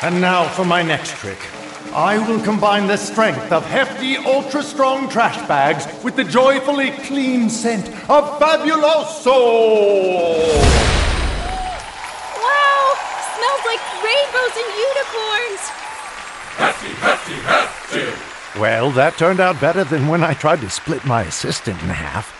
And now for my next trick. I will combine the strength of hefty, ultra strong trash bags with the joyfully clean scent of Fabuloso! Wow! Smells like rainbows and unicorns! Hefty, hefty, hefty! Well, that turned out better than when I tried to split my assistant in half.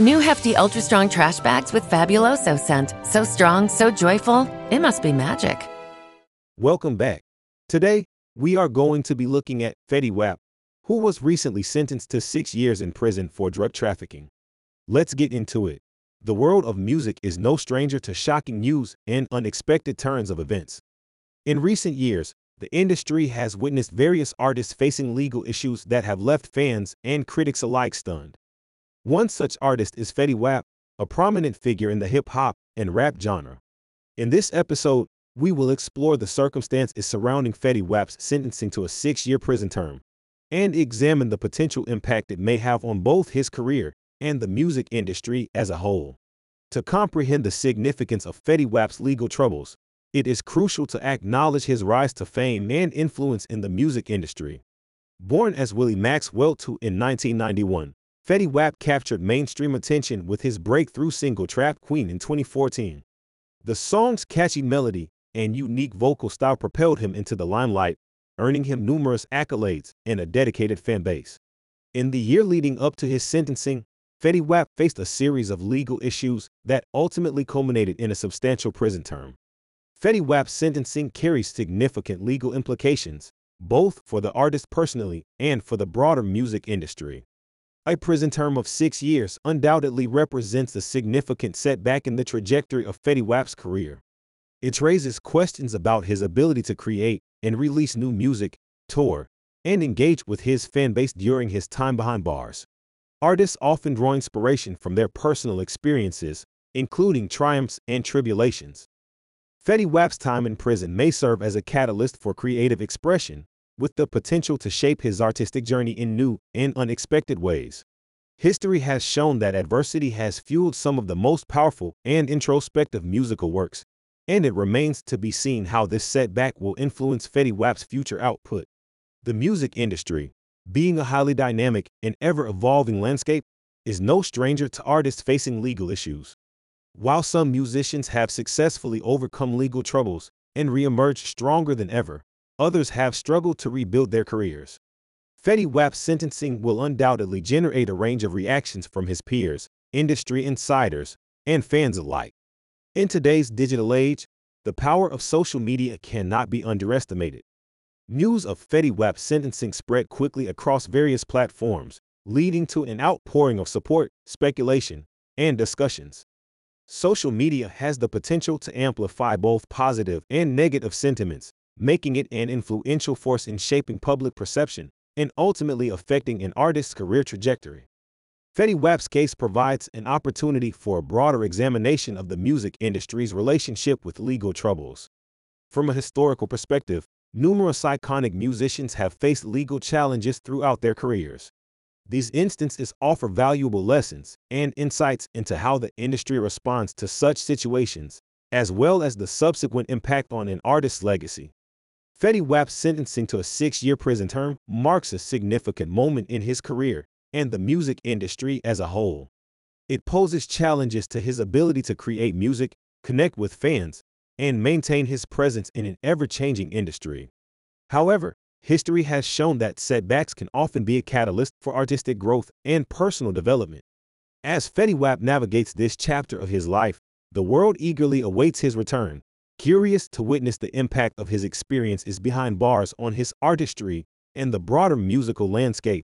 New hefty, ultra strong trash bags with Fabuloso scent. So strong, so joyful, it must be magic. Welcome back. Today, we are going to be looking at Fetty Wap, who was recently sentenced to six years in prison for drug trafficking. Let's get into it. The world of music is no stranger to shocking news and unexpected turns of events. In recent years, the industry has witnessed various artists facing legal issues that have left fans and critics alike stunned. One such artist is Fetty Wap, a prominent figure in the hip hop and rap genre. In this episode, we will explore the circumstances surrounding Fetty Wap's sentencing to a six year prison term and examine the potential impact it may have on both his career and the music industry as a whole. To comprehend the significance of Fetty Wap's legal troubles, it is crucial to acknowledge his rise to fame and influence in the music industry. Born as Willie Maxwell II in 1991, Fetty Wap captured mainstream attention with his breakthrough single Trap Queen in 2014. The song's catchy melody and unique vocal style propelled him into the limelight, earning him numerous accolades and a dedicated fan base. In the year leading up to his sentencing, Fetty Wap faced a series of legal issues that ultimately culminated in a substantial prison term. Fetty Wap's sentencing carries significant legal implications, both for the artist personally and for the broader music industry. A prison term of six years undoubtedly represents a significant setback in the trajectory of Fetty Wap's career. It raises questions about his ability to create and release new music, tour, and engage with his fan base during his time behind bars. Artists often draw inspiration from their personal experiences, including triumphs and tribulations. Fetty Wap's time in prison may serve as a catalyst for creative expression, with the potential to shape his artistic journey in new and unexpected ways. History has shown that adversity has fueled some of the most powerful and introspective musical works, and it remains to be seen how this setback will influence Fetty Wap's future output. The music industry, being a highly dynamic and ever evolving landscape, is no stranger to artists facing legal issues. While some musicians have successfully overcome legal troubles and reemerged stronger than ever, others have struggled to rebuild their careers. Fetty Wap's sentencing will undoubtedly generate a range of reactions from his peers, industry insiders, and fans alike. In today's digital age, the power of social media cannot be underestimated. News of Fetty Wap's sentencing spread quickly across various platforms, leading to an outpouring of support, speculation, and discussions. Social media has the potential to amplify both positive and negative sentiments, making it an influential force in shaping public perception and ultimately affecting an artist's career trajectory. Fetty Wap's case provides an opportunity for a broader examination of the music industry's relationship with legal troubles. From a historical perspective, numerous iconic musicians have faced legal challenges throughout their careers. These instances offer valuable lessons and insights into how the industry responds to such situations, as well as the subsequent impact on an artist's legacy. Fetty Wap's sentencing to a six year prison term marks a significant moment in his career and the music industry as a whole. It poses challenges to his ability to create music, connect with fans, and maintain his presence in an ever changing industry. However, history has shown that setbacks can often be a catalyst for artistic growth and personal development. As Fetty Wap navigates this chapter of his life, the world eagerly awaits his return, curious to witness the impact of his experiences behind bars on his artistry and the broader musical landscape.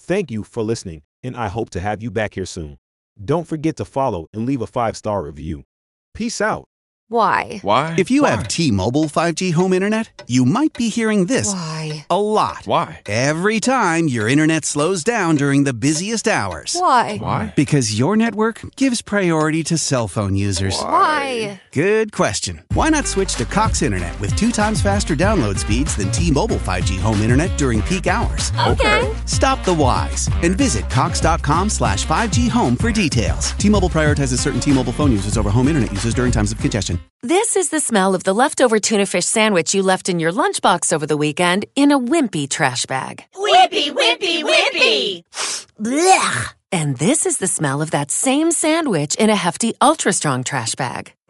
Thank you for listening, and I hope to have you back here soon. Don't forget to follow and leave a five star review. Peace out. Why? Why? If you have T-Mobile 5G home internet, you might be hearing this Why? a lot. Why? Every time your internet slows down during the busiest hours. Why? Why? Because your network gives priority to cell phone users. Why? Good question. Why not switch to Cox Internet with two times faster download speeds than T-Mobile 5G home internet during peak hours? Okay. Stop the whys and visit cox.com slash 5G home for details. T-Mobile prioritizes certain T-Mobile phone users over home internet users during times of congestion. This is the smell of the leftover tuna fish sandwich you left in your lunchbox over the weekend in a wimpy trash bag. Wimpy, wimpy, wimpy! Blech! And this is the smell of that same sandwich in a hefty, ultra strong trash bag.